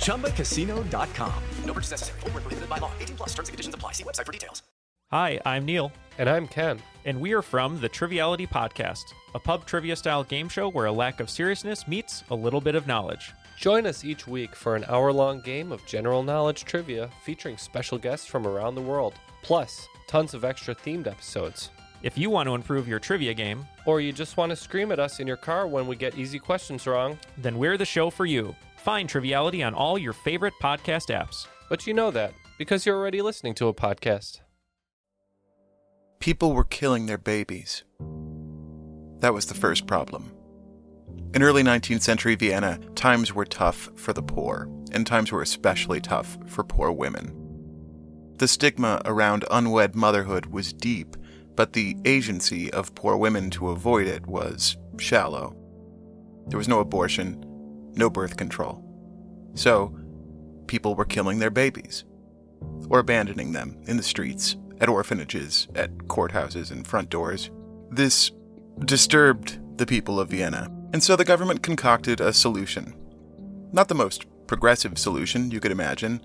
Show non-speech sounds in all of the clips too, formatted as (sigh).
ChumbaCasino.com. No purchase necessary. Full prohibited by law. 18 plus terms and conditions apply. See website for details. Hi, I'm Neil. And I'm Ken. And we are from the Triviality Podcast, a pub trivia style game show where a lack of seriousness meets a little bit of knowledge. Join us each week for an hour long game of general knowledge trivia featuring special guests from around the world. Plus, tons of extra themed episodes. If you want to improve your trivia game, or you just want to scream at us in your car when we get easy questions wrong, then we're the show for you. Find Triviality on all your favorite podcast apps. But you know that because you're already listening to a podcast. People were killing their babies. That was the first problem. In early 19th century Vienna, times were tough for the poor, and times were especially tough for poor women. The stigma around unwed motherhood was deep, but the agency of poor women to avoid it was shallow. There was no abortion, no birth control. So, people were killing their babies, or abandoning them in the streets, at orphanages, at courthouses, and front doors. This disturbed the people of Vienna, and so the government concocted a solution. Not the most progressive solution you could imagine,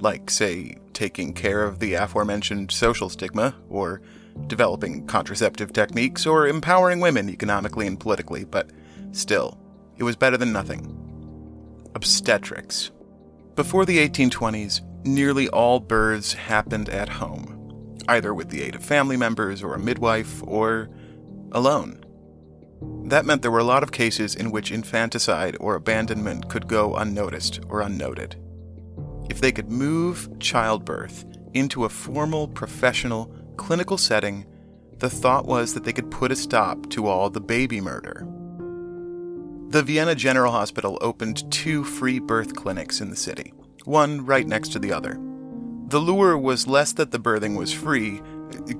like, say, taking care of the aforementioned social stigma, or developing contraceptive techniques, or empowering women economically and politically, but still, it was better than nothing. Obstetrics. Before the 1820s, nearly all births happened at home, either with the aid of family members or a midwife, or alone. That meant there were a lot of cases in which infanticide or abandonment could go unnoticed or unnoted if they could move childbirth into a formal, professional, clinical setting, the thought was that they could put a stop to all the baby murder. The Vienna General Hospital opened two free birth clinics in the city, one right next to the other. The lure was less that the birthing was free,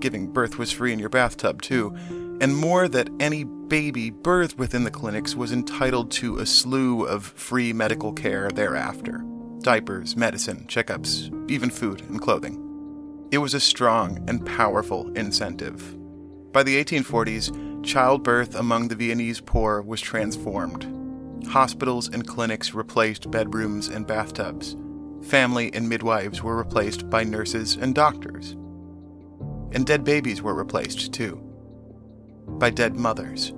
giving birth was free in your bathtub too, and more that any baby birthed within the clinics was entitled to a slew of free medical care thereafter diapers, medicine, checkups, even food and clothing. It was a strong and powerful incentive. By the 1840s, childbirth among the Viennese poor was transformed. Hospitals and clinics replaced bedrooms and bathtubs. Family and midwives were replaced by nurses and doctors. And dead babies were replaced, too, by dead mothers.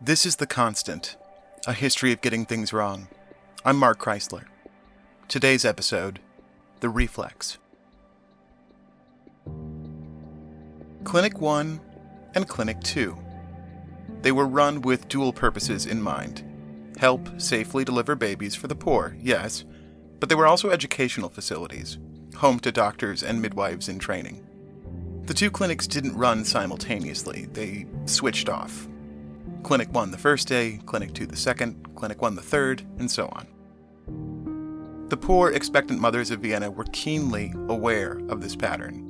This is The Constant, a history of getting things wrong. I'm Mark Chrisler. Today's episode The Reflex. Clinic 1 and Clinic 2. They were run with dual purposes in mind help safely deliver babies for the poor, yes, but they were also educational facilities, home to doctors and midwives in training. The two clinics didn't run simultaneously, they switched off, Clinic 1 the first day, Clinic 2 the second, Clinic 1 the third, and so on. The poor, expectant mothers of Vienna were keenly aware of this pattern.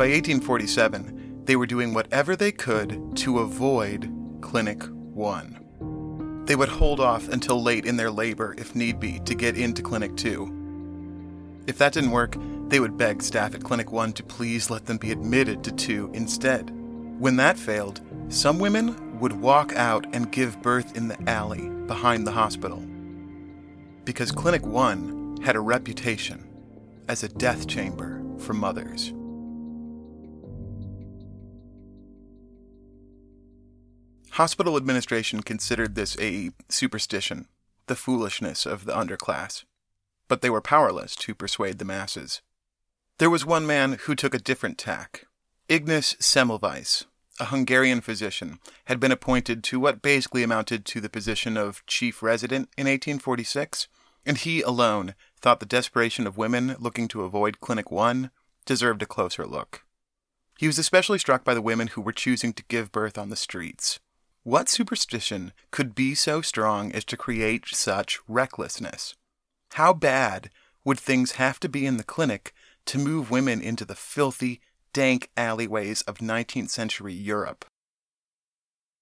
By 1847, they were doing whatever they could to avoid Clinic 1. They would hold off until late in their labor, if need be, to get into Clinic 2. If that didn't work, they would beg staff at Clinic 1 to please let them be admitted to 2 instead. When that failed, some women would walk out and give birth in the alley behind the hospital. Because Clinic 1 had a reputation as a death chamber for mothers. Hospital administration considered this a superstition, the foolishness of the underclass, but they were powerless to persuade the masses. There was one man who took a different tack. Ignaz Semmelweis a Hungarian physician, had been appointed to what basically amounted to the position of chief resident in 1846, and he alone thought the desperation of women looking to avoid Clinic 1 deserved a closer look. He was especially struck by the women who were choosing to give birth on the streets. What superstition could be so strong as to create such recklessness? How bad would things have to be in the clinic to move women into the filthy, dank alleyways of 19th century Europe?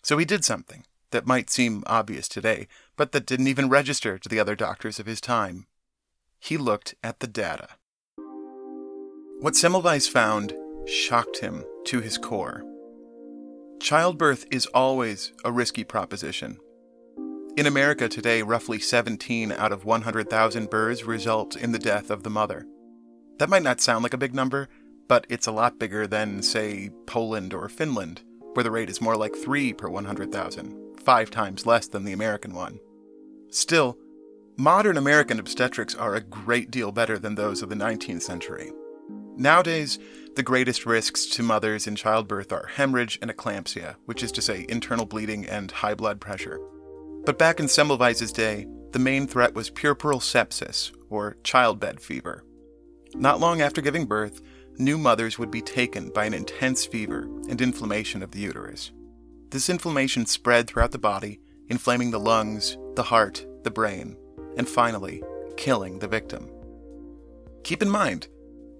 So he did something that might seem obvious today, but that didn't even register to the other doctors of his time. He looked at the data. What Semmelweis found shocked him to his core. Childbirth is always a risky proposition. In America today, roughly 17 out of 100,000 births result in the death of the mother. That might not sound like a big number, but it's a lot bigger than, say, Poland or Finland, where the rate is more like 3 per 100,000, five times less than the American one. Still, modern American obstetrics are a great deal better than those of the 19th century. Nowadays, the greatest risks to mothers in childbirth are hemorrhage and eclampsia, which is to say internal bleeding and high blood pressure. But back in Semmelweis's day, the main threat was puerperal sepsis, or childbed fever. Not long after giving birth, new mothers would be taken by an intense fever and inflammation of the uterus. This inflammation spread throughout the body, inflaming the lungs, the heart, the brain, and finally, killing the victim. Keep in mind,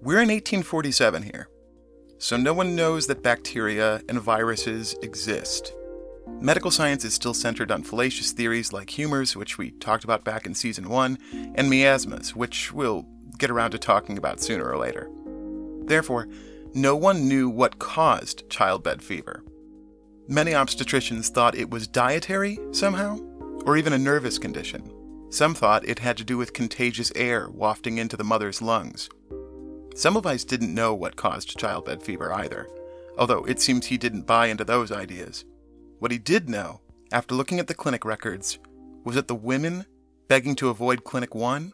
we're in 1847 here, so no one knows that bacteria and viruses exist. Medical science is still centered on fallacious theories like humors, which we talked about back in season 1, and miasmas, which we'll get around to talking about sooner or later. Therefore, no one knew what caused childbed fever. Many obstetricians thought it was dietary somehow, or even a nervous condition. Some thought it had to do with contagious air wafting into the mother's lungs. Semmelweis didn't know what caused childbed fever either, although it seems he didn't buy into those ideas. What he did know, after looking at the clinic records, was that the women begging to avoid Clinic 1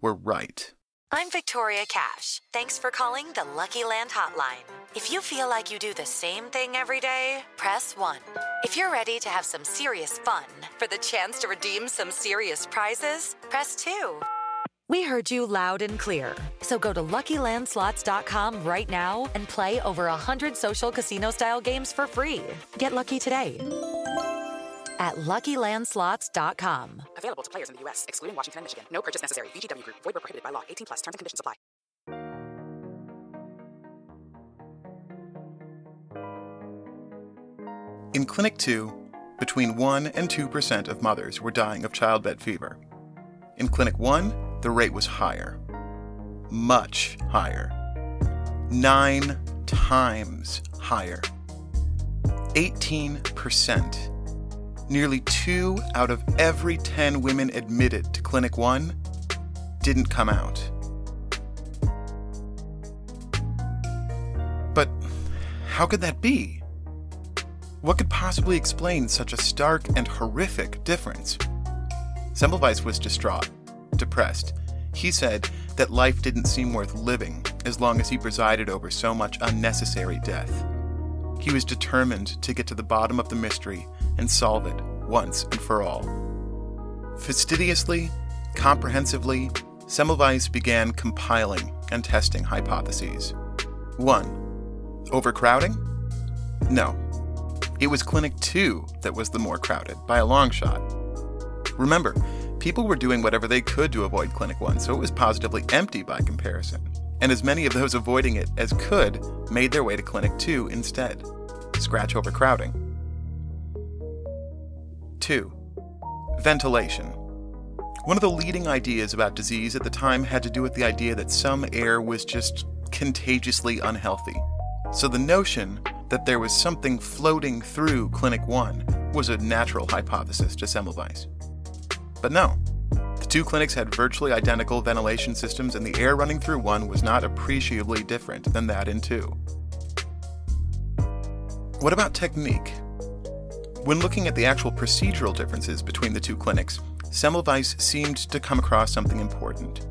were right. I'm Victoria Cash. Thanks for calling the Lucky Land Hotline. If you feel like you do the same thing every day, press 1. If you're ready to have some serious fun for the chance to redeem some serious prizes, press 2. We heard you loud and clear. So go to LuckyLandSlots.com right now and play over 100 social casino-style games for free. Get lucky today at LuckyLandSlots.com. Available to players in the U.S., excluding Washington and Michigan. No purchase necessary. VGW Group. Void where prohibited by law. 18 plus. Terms and conditions apply. In Clinic 2, between 1 and 2% of mothers were dying of childbed fever. In Clinic 1, the rate was higher. Much higher. Nine times higher. 18%. Nearly two out of every 10 women admitted to Clinic 1 didn't come out. But how could that be? What could possibly explain such a stark and horrific difference? Semmelweis was distraught, depressed. He said that life didn't seem worth living as long as he presided over so much unnecessary death. He was determined to get to the bottom of the mystery and solve it once and for all. Fastidiously, comprehensively, Semmelweis began compiling and testing hypotheses. 1. Overcrowding? No. It was Clinic 2 that was the more crowded, by a long shot. Remember, people were doing whatever they could to avoid Clinic 1, so it was positively empty by comparison. And as many of those avoiding it as could made their way to Clinic 2 instead. Scratch overcrowding. 2. Ventilation. One of the leading ideas about disease at the time had to do with the idea that some air was just contagiously unhealthy. So the notion that there was something floating through Clinic 1 was a natural hypothesis to Semmelweis. But no, the two clinics had virtually identical ventilation systems, and the air running through one was not appreciably different than that in two. What about technique? When looking at the actual procedural differences between the two clinics, Semmelweis seemed to come across something important.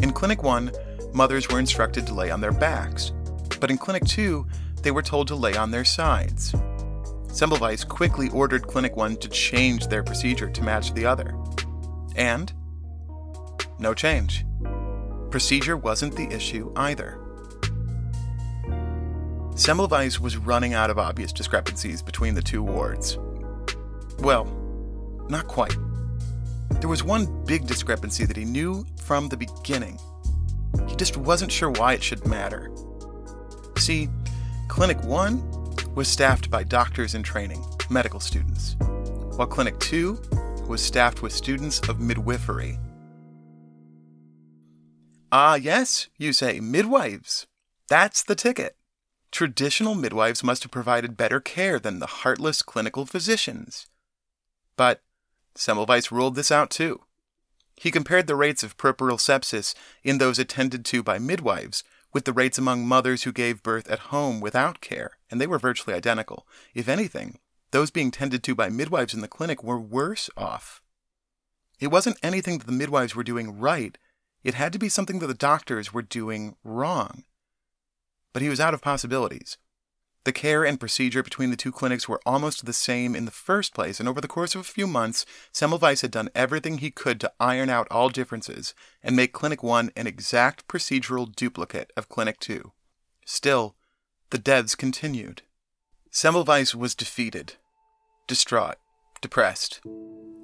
In Clinic 1, mothers were instructed to lay on their backs, but in Clinic 2, they were told to lay on their sides. Semmelweis quickly ordered Clinic 1 to change their procedure to match the other. And no change. Procedure wasn't the issue either. Semmelweis was running out of obvious discrepancies between the two wards. Well, not quite. There was one big discrepancy that he knew from the beginning. He just wasn't sure why it should matter. See, Clinic 1 was staffed by doctors in training, medical students, while Clinic 2 was staffed with students of midwifery. Ah, yes, you say, midwives. That's the ticket. Traditional midwives must have provided better care than the heartless clinical physicians. But Semmelweis ruled this out too. He compared the rates of puerperal sepsis in those attended to by midwives with the rates among mothers who gave birth at home without care, and they were virtually identical. If anything, those being tended to by midwives in the clinic were worse off. It wasn't anything that the midwives were doing right, it had to be something that the doctors were doing wrong. But he was out of possibilities. The care and procedure between the two clinics were almost the same in the first place, and over the course of a few months, Semmelweis had done everything he could to iron out all differences and make Clinic 1 an exact procedural duplicate of Clinic 2. Still, the deaths continued. Semmelweis was defeated, distraught, depressed.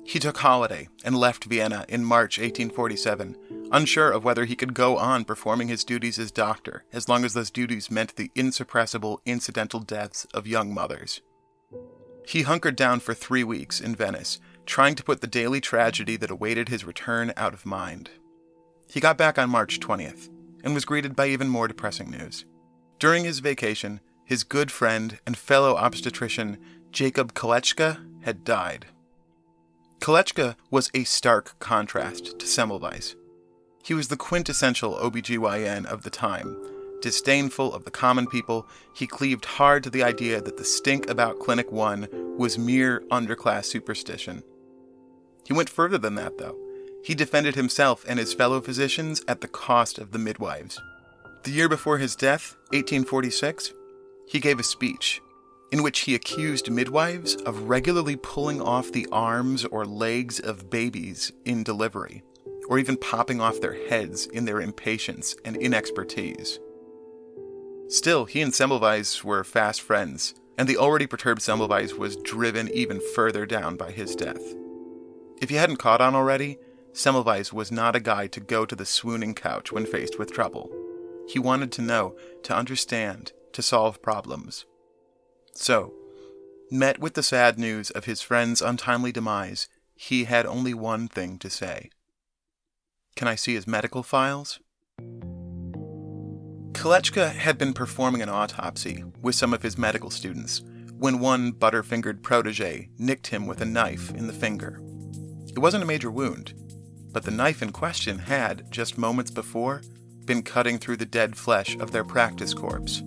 He took holiday and left Vienna in March 1847, unsure of whether he could go on performing his duties as doctor, as long as those duties meant the insuppressible incidental deaths of young mothers. He hunkered down for three weeks in Venice, trying to put the daily tragedy that awaited his return out of mind. He got back on March 20th and was greeted by even more depressing news. During his vacation, his good friend and fellow obstetrician Jacob Kolletschka had died. Kolletschka was a stark contrast to Semmelweis. He was the quintessential OBGYN of the time. Disdainful of the common people, he cleaved hard to the idea that the stink about Clinic 1 was mere underclass superstition. He went further than that, though. He defended himself and his fellow physicians at the cost of the midwives. The year before his death, 1846, he gave a speech in which he accused midwives of regularly pulling off the arms or legs of babies in delivery, or even popping off their heads in their impatience and inexpertise. Still, he and Semmelweis were fast friends, and the already perturbed Semmelweis was driven even further down by his death. If you hadn't caught on already, Semmelweis was not a guy to go to the swooning couch when faced with trouble. He wanted to know, to understand, to solve problems. So, met with the sad news of his friend's untimely demise, he had only one thing to say. Can I see his medical files? Kolletschka had been performing an autopsy with some of his medical students when one butterfingered protege nicked him with a knife in the finger. It wasn't a major wound, but the knife in question had, just moments before, been cutting through the dead flesh of their practice corpse.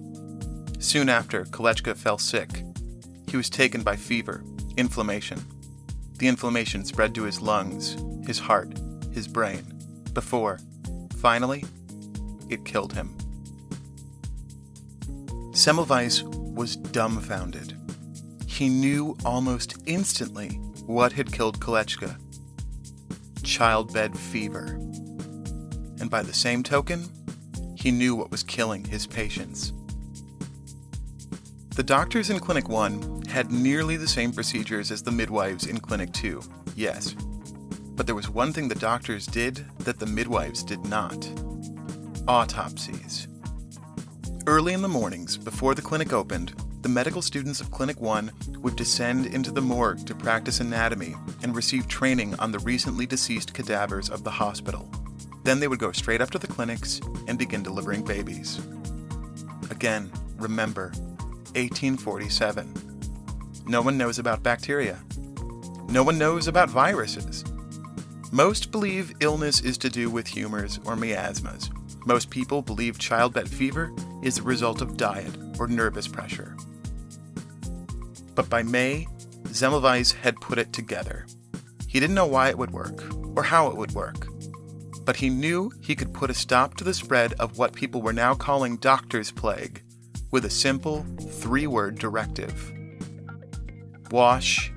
Soon after, Kolletschka fell sick. He was taken by fever, inflammation. The inflammation spread to his lungs, his heart, his brain, before, finally, it killed him. Semmelweis was dumbfounded. He knew almost instantly what had killed Kolletschka childbed fever. And by the same token, he knew what was killing his patients. The doctors in Clinic 1 had nearly the same procedures as the midwives in Clinic 2, yes. But there was one thing the doctors did that the midwives did not autopsies. Early in the mornings, before the clinic opened, the medical students of Clinic 1 would descend into the morgue to practice anatomy and receive training on the recently deceased cadavers of the hospital. Then they would go straight up to the clinics and begin delivering babies. Again, remember, 1847. No one knows about bacteria. No one knows about viruses. Most believe illness is to do with humors or miasmas. Most people believe childbed fever is the result of diet or nervous pressure. But by May, Semmelweis had put it together. He didn't know why it would work or how it would work, but he knew he could put a stop to the spread of what people were now calling doctor's plague with a simple three word directive Wash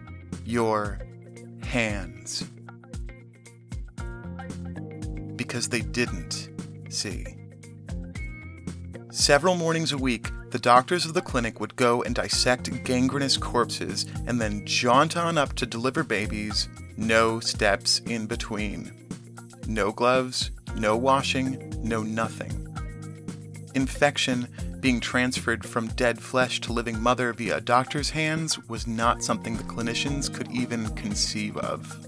your hands. Because they didn't see. Several mornings a week, the doctors of the clinic would go and dissect gangrenous corpses and then jaunt on up to deliver babies, no steps in between. No gloves, no washing, no nothing. Infection being transferred from dead flesh to living mother via a doctor's hands was not something the clinicians could even conceive of.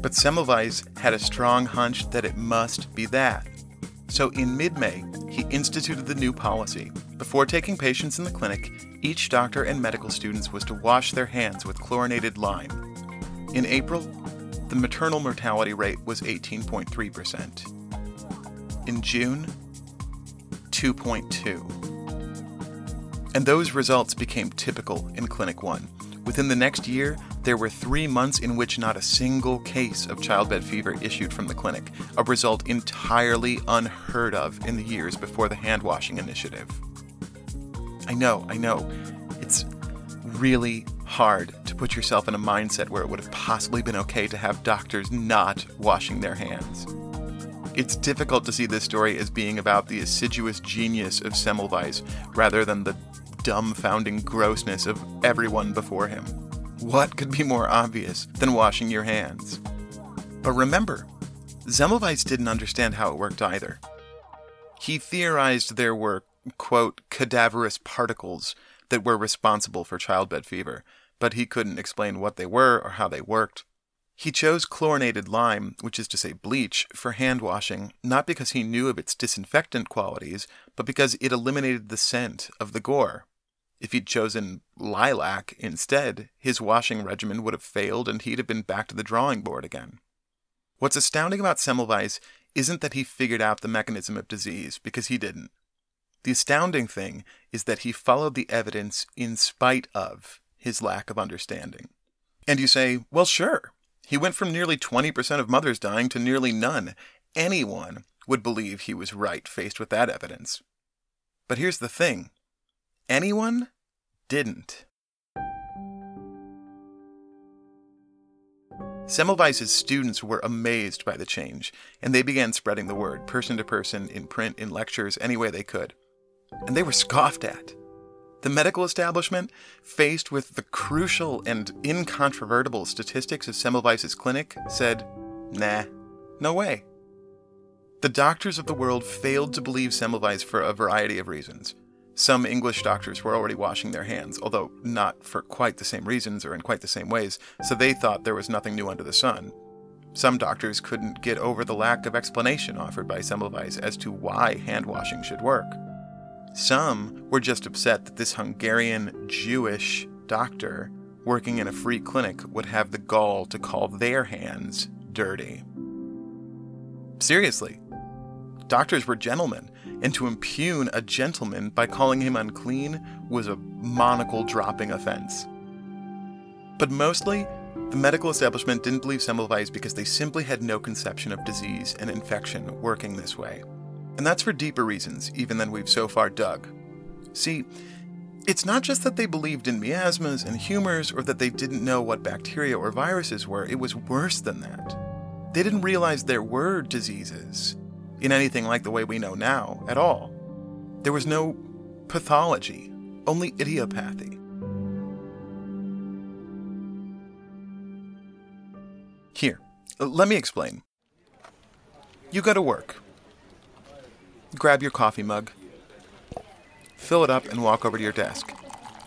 But Semmelweis had a strong hunch that it must be that. So in mid May, he instituted the new policy. Before taking patients in the clinic, each doctor and medical students was to wash their hands with chlorinated lime. In April, the maternal mortality rate was 18.3%. In June, 2.2. And those results became typical in Clinic 1. Within the next year, there were three months in which not a single case of childbed fever issued from the clinic, a result entirely unheard of in the years before the hand washing initiative. I know, I know. It's really hard to put yourself in a mindset where it would have possibly been okay to have doctors not washing their hands. It's difficult to see this story as being about the assiduous genius of Semmelweis rather than the dumbfounding grossness of everyone before him. What could be more obvious than washing your hands? But remember, Semmelweis didn't understand how it worked either. He theorized there were, quote, cadaverous particles that were responsible for childbed fever, but he couldn't explain what they were or how they worked. He chose chlorinated lime, which is to say bleach, for hand washing, not because he knew of its disinfectant qualities, but because it eliminated the scent of the gore. If he'd chosen lilac instead, his washing regimen would have failed and he'd have been back to the drawing board again. What's astounding about Semmelweis isn't that he figured out the mechanism of disease, because he didn't. The astounding thing is that he followed the evidence in spite of his lack of understanding. And you say, well, sure, he went from nearly 20% of mothers dying to nearly none. Anyone would believe he was right faced with that evidence. But here's the thing anyone didn't. Semmelweis's students were amazed by the change, and they began spreading the word, person to person, in print, in lectures, any way they could. And they were scoffed at. The medical establishment, faced with the crucial and incontrovertible statistics of Semmelweis's clinic, said, nah, no way. The doctors of the world failed to believe Semmelweis for a variety of reasons. Some English doctors were already washing their hands, although not for quite the same reasons or in quite the same ways, so they thought there was nothing new under the sun. Some doctors couldn't get over the lack of explanation offered by Semmelweis as to why hand washing should work. Some were just upset that this Hungarian Jewish doctor working in a free clinic would have the gall to call their hands dirty. Seriously, doctors were gentlemen, and to impugn a gentleman by calling him unclean was a monocle dropping offense. But mostly, the medical establishment didn't believe Semmelweis because they simply had no conception of disease and infection working this way. And that's for deeper reasons, even than we've so far dug. See, it's not just that they believed in miasmas and humors or that they didn't know what bacteria or viruses were, it was worse than that. They didn't realize there were diseases in anything like the way we know now at all. There was no pathology, only idiopathy. Here, let me explain. You go to work, Grab your coffee mug. Fill it up and walk over to your desk.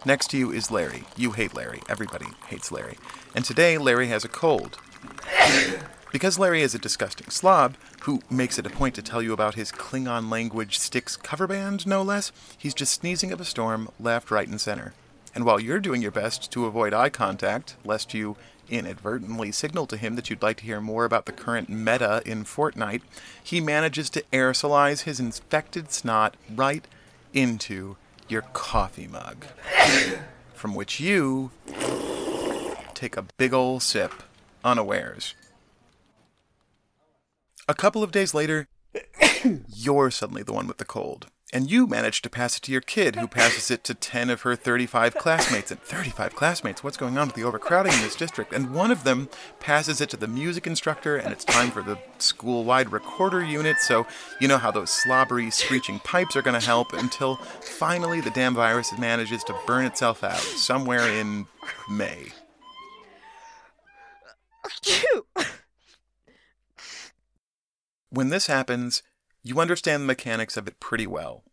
Next to you is Larry. You hate Larry. Everybody hates Larry. And today, Larry has a cold. Because Larry is a disgusting slob, who makes it a point to tell you about his Klingon language Styx cover band, no less, he's just sneezing up a storm, left, right, and center. And while you're doing your best to avoid eye contact, lest you inadvertently signal to him that you'd like to hear more about the current meta in Fortnite, he manages to aerosolize his infected snot right into your coffee mug, (coughs) from which you take a big ol' sip unawares. A couple of days later, (coughs) you're suddenly the one with the cold, And you manage to pass it to your kid, who passes it to 10 of her 35 classmates. And 35 classmates? What's going on with the overcrowding in this district? And one of them passes it to the music instructor, and it's time for the school wide recorder unit. So, you know how those slobbery, screeching pipes are going to help until finally the damn virus manages to burn itself out somewhere in May. (laughs) When this happens, you understand the mechanics of it pretty well.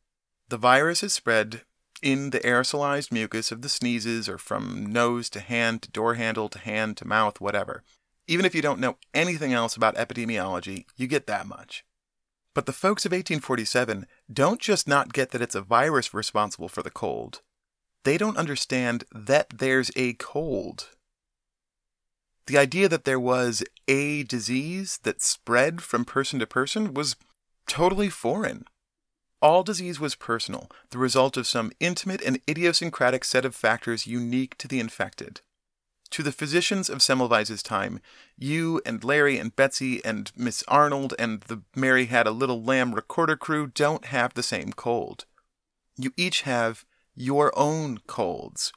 The virus is spread in the aerosolized mucus of the sneezes or from nose to hand to door handle to hand to mouth, whatever. Even if you don't know anything else about epidemiology, you get that much. But the folks of 1847 don't just not get that it's a virus responsible for the cold, they don't understand that there's a cold. The idea that there was a disease that spread from person to person was totally foreign. All disease was personal, the result of some intimate and idiosyncratic set of factors unique to the infected. To the physicians of Semmelweis's time, you and Larry and Betsy and Miss Arnold and the Mary Had a Little Lamb recorder crew don't have the same cold. You each have your own colds.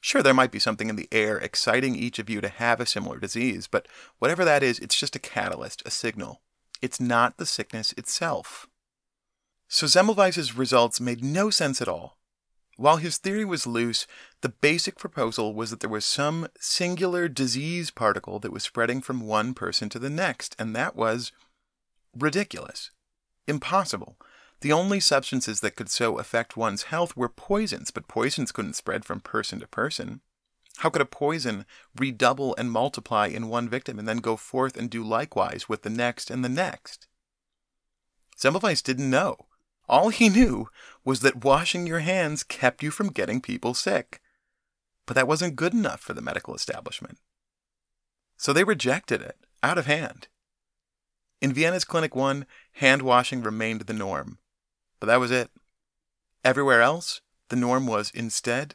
Sure, there might be something in the air exciting each of you to have a similar disease, but whatever that is, it's just a catalyst, a signal. It's not the sickness itself. So Semmelweis's results made no sense at all. While his theory was loose, the basic proposal was that there was some singular disease particle that was spreading from one person to the next, and that was ridiculous. Impossible. The only substances that could so affect one's health were poisons, but poisons couldn't spread from person to person. How could a poison redouble and multiply in one victim and then go forth and do likewise with the next and the next? Semmelweis didn't know. All he knew was that washing your hands kept you from getting people sick. But that wasn't good enough for the medical establishment. So they rejected it, out of hand. In Vienna's Clinic 1, hand washing remained the norm. But that was it. Everywhere else, the norm was instead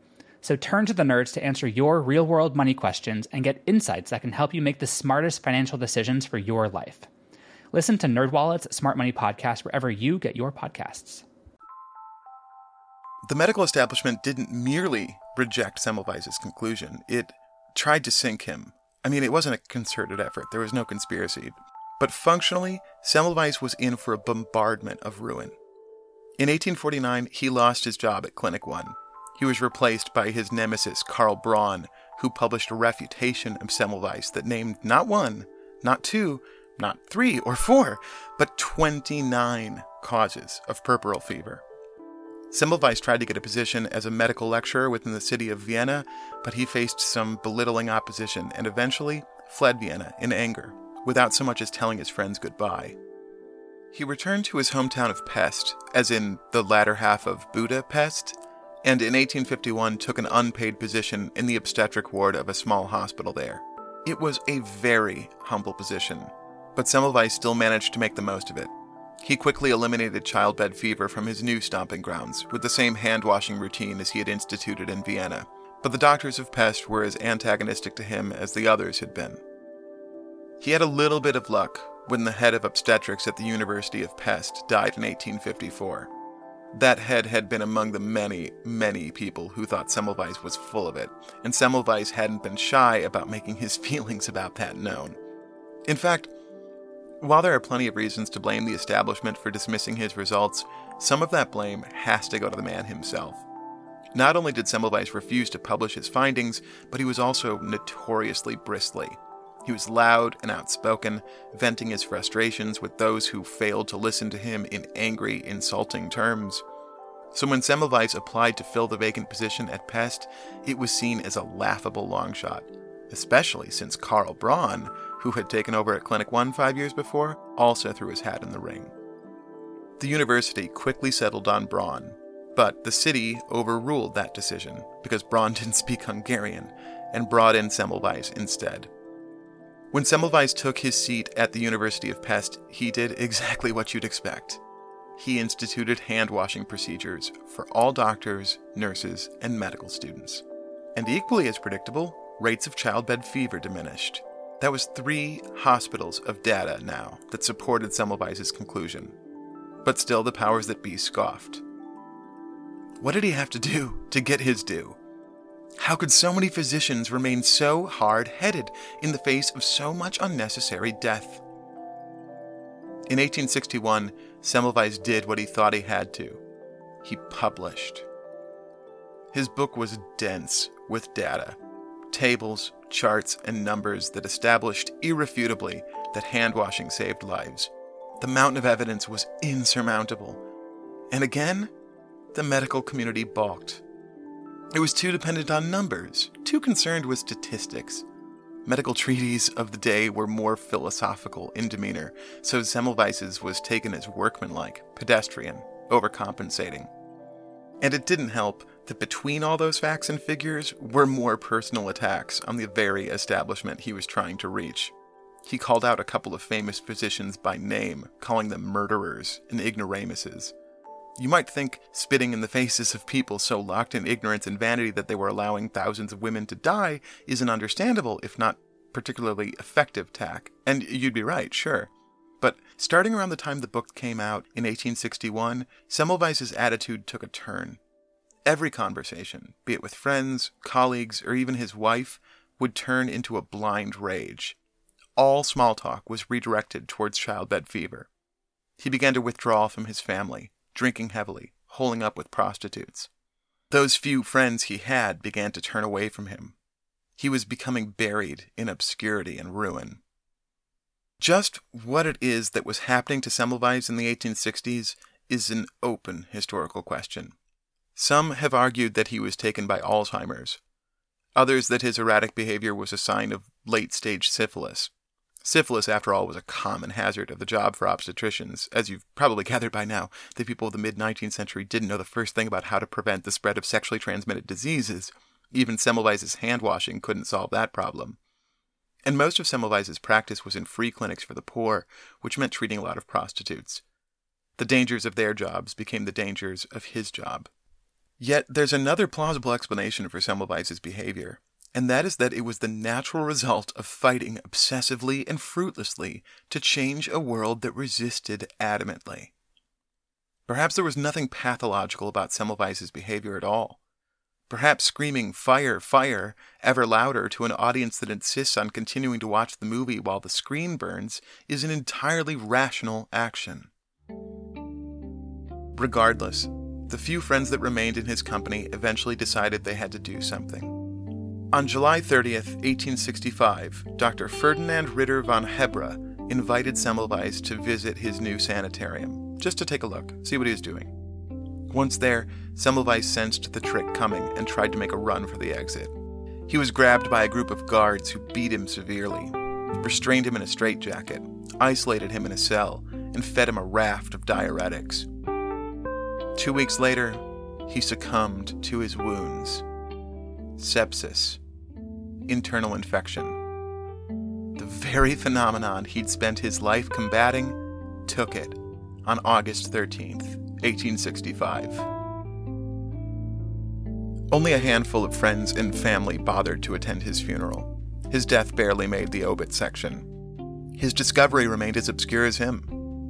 So turn to the nerds to answer your real world money questions and get insights that can help you make the smartest financial decisions for your life. Listen to NerdWallet's Smart Money Podcast wherever you get your podcasts. The medical establishment didn't merely reject Semmelweis's conclusion, it tried to sink him. I mean, it wasn't a concerted effort, there was no conspiracy. But functionally, Semmelweis was in for a bombardment of ruin. In 1849, he lost his job at Clinic 1 he was replaced by his nemesis, Karl Braun, who published a refutation of Semmelweis that named not one, not two, not three or four, but 29 causes of puerperal fever. Semmelweis tried to get a position as a medical lecturer within the city of Vienna, but he faced some belittling opposition and eventually fled Vienna in anger, without so much as telling his friends goodbye. He returned to his hometown of Pest, as in the latter half of Budapest, and in 1851 took an unpaid position in the obstetric ward of a small hospital there. It was a very humble position, but Semmelweis still managed to make the most of it. He quickly eliminated childbed fever from his new stomping grounds with the same hand washing routine as he had instituted in Vienna, but the doctors of Pest were as antagonistic to him as the others had been. He had a little bit of luck when the head of obstetrics at the University of Pest died in 1854. That head had been among the many, many people who thought Semmelweis was full of it, and Semmelweis hadn't been shy about making his (laughs) feelings about that known. In fact, while there are plenty of reasons to blame the establishment for dismissing his results, some of that blame has to go to the man himself. Not only did Semmelweis refuse to publish his findings, but he was also notoriously bristly. He was loud and outspoken, venting his frustrations with those who failed to listen to him in angry, insulting terms. So when Semmelweis applied to fill the vacant position at Pest, it was seen as a laughable long shot, especially since Karl Braun, who had taken over at Clinic 1 five years before, also threw his hat in the ring. The university quickly settled on Braun, but the city overruled that decision because Braun (laughs) didn't speak Hungarian and brought in Semmelweis instead. When Semmelweis took his seat at the University of Pest, he did exactly what you'd expect. He instituted hand washing procedures for all doctors, nurses, and medical students. And equally as predictable, rates of childbed fever diminished. That was three hospitals of data now that supported Semmelweis's conclusion. But still, the powers that be scoffed. What did he have to do to get his due? How could so many physicians remain so hard headed in the face of so much unnecessary death? In 1861, Semmelweis did what he thought he had to. He published. His book was dense with data, tables, charts, and numbers that established irrefutably that hand washing saved lives. The mountain of evidence was insurmountable. And again, the medical community balked. It was too dependent on numbers, too concerned with statistics. Medical treatises of the day were more philosophical in demeanor, so Semmelweis's was taken as workmanlike, pedestrian, overcompensating. And it didn't help that between all those facts and figures were more personal attacks on the very establishment he was trying to reach. He called out a couple of famous physicians by name, calling them murderers and ignoramuses. You might think spitting in the faces of people so locked in ignorance and vanity that they were allowing thousands of women to die is an understandable, if not particularly effective tack. And you'd be right, sure. But starting around the time the book came out in 1861, Semmelweis's attitude took a turn. Every conversation, be it with friends, colleagues, or even his wife, would turn into a blind rage. All small talk was redirected towards childbed fever. He began to withdraw from his family, drinking heavily, holing up with prostitutes. Those few friends he had began to turn away from him. He was becoming buried in obscurity and ruin. Just what it is that was happening to Semmelweis in the 1860s is an open historical question. Some have argued that he was taken by Alzheimer's, others that his erratic behavior was a sign of late stage syphilis. Syphilis, after all, was a common hazard of the job for obstetricians. As you've probably (laughs) gathered by now, the people of the mid 19th century didn't know the first thing about how to prevent the spread of sexually transmitted diseases. Even Semmelweis's hand washing couldn't solve that problem. And most of Semmelweis's practice was in free clinics for the poor, which meant treating a lot of prostitutes. The dangers of their jobs became the dangers of his job. Yet there's another plausible explanation for Semmelweis's behavior and that is that it was the natural result of fighting obsessively and fruitlessly to change a world that resisted adamantly. Perhaps there was nothing pathological about Semmelweis's behavior at all. Perhaps screaming fire, fire ever louder to an audience that insists on continuing to watch the movie while the screen burns is an entirely rational action. Regardless, the few friends that remained in his company eventually decided they had to do something. On July 30th, 1865, Dr. Ferdinand Ritter von Hebra invited Semmelweis to visit his new sanitarium, just to take a look, see what he was doing. Once there, Semmelweis sensed the trick coming and tried to make a run for the exit. He was grabbed by a group of guards who beat him severely, restrained him in a straitjacket, isolated him in a cell, and fed him a raft of diuretics. Two weeks later, he succumbed to his wounds. Sepsis internal infection. The very phenomenon he'd spent his life combating took it on August 13th, 1865. Only a handful of friends and family bothered to attend his funeral. His death barely made the obit section. His discovery remained as obscure as him,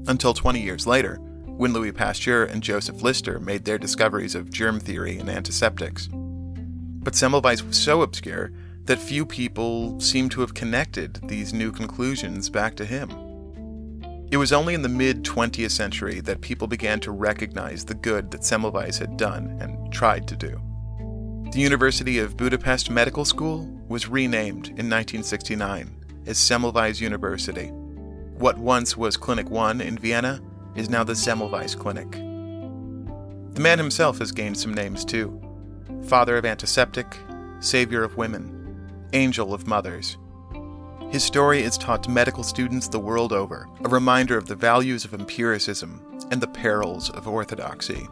until 20 years later, when Louis Pasteur and Joseph Lister made their discoveries of germ theory and antiseptics. But Semmelweis was so obscure that few people seem to have connected these new conclusions back to him. It was only in the mid 20th century that people began to recognize the good that Semmelweis had done and tried to do. The University of Budapest Medical School was renamed in 1969 as Semmelweis University. What once was Clinic 1 in Vienna is now the Semmelweis Clinic. The man himself has gained some names too Father of Antiseptic, Savior of Women, Angel of Mothers. His story is taught to medical students the world over, a reminder of the values of empiricism and the perils of orthodoxy.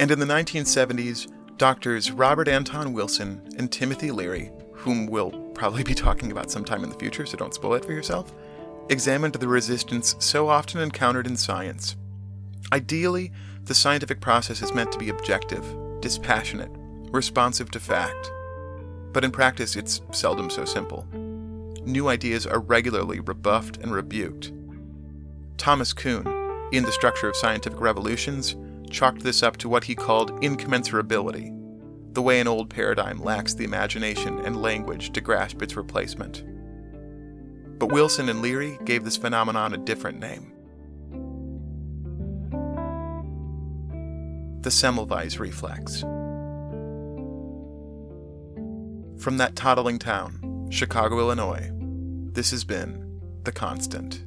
And in the 1970s, doctors Robert Anton Wilson and Timothy Leary, whom we'll probably be talking about sometime in the future, so don't spoil it for yourself, examined the resistance so often encountered in science. Ideally, the scientific process is meant to be objective, dispassionate, responsive to fact. But in practice, it's seldom so simple. New ideas are regularly rebuffed and rebuked. Thomas Kuhn, in The Structure of Scientific Revolutions, chalked this up to what he called incommensurability, the way an old paradigm lacks the imagination and language to grasp its replacement. But Wilson and Leary gave this phenomenon a different name the Semmelweis reflex. From that toddling town, Chicago, Illinois, this has been The Constant.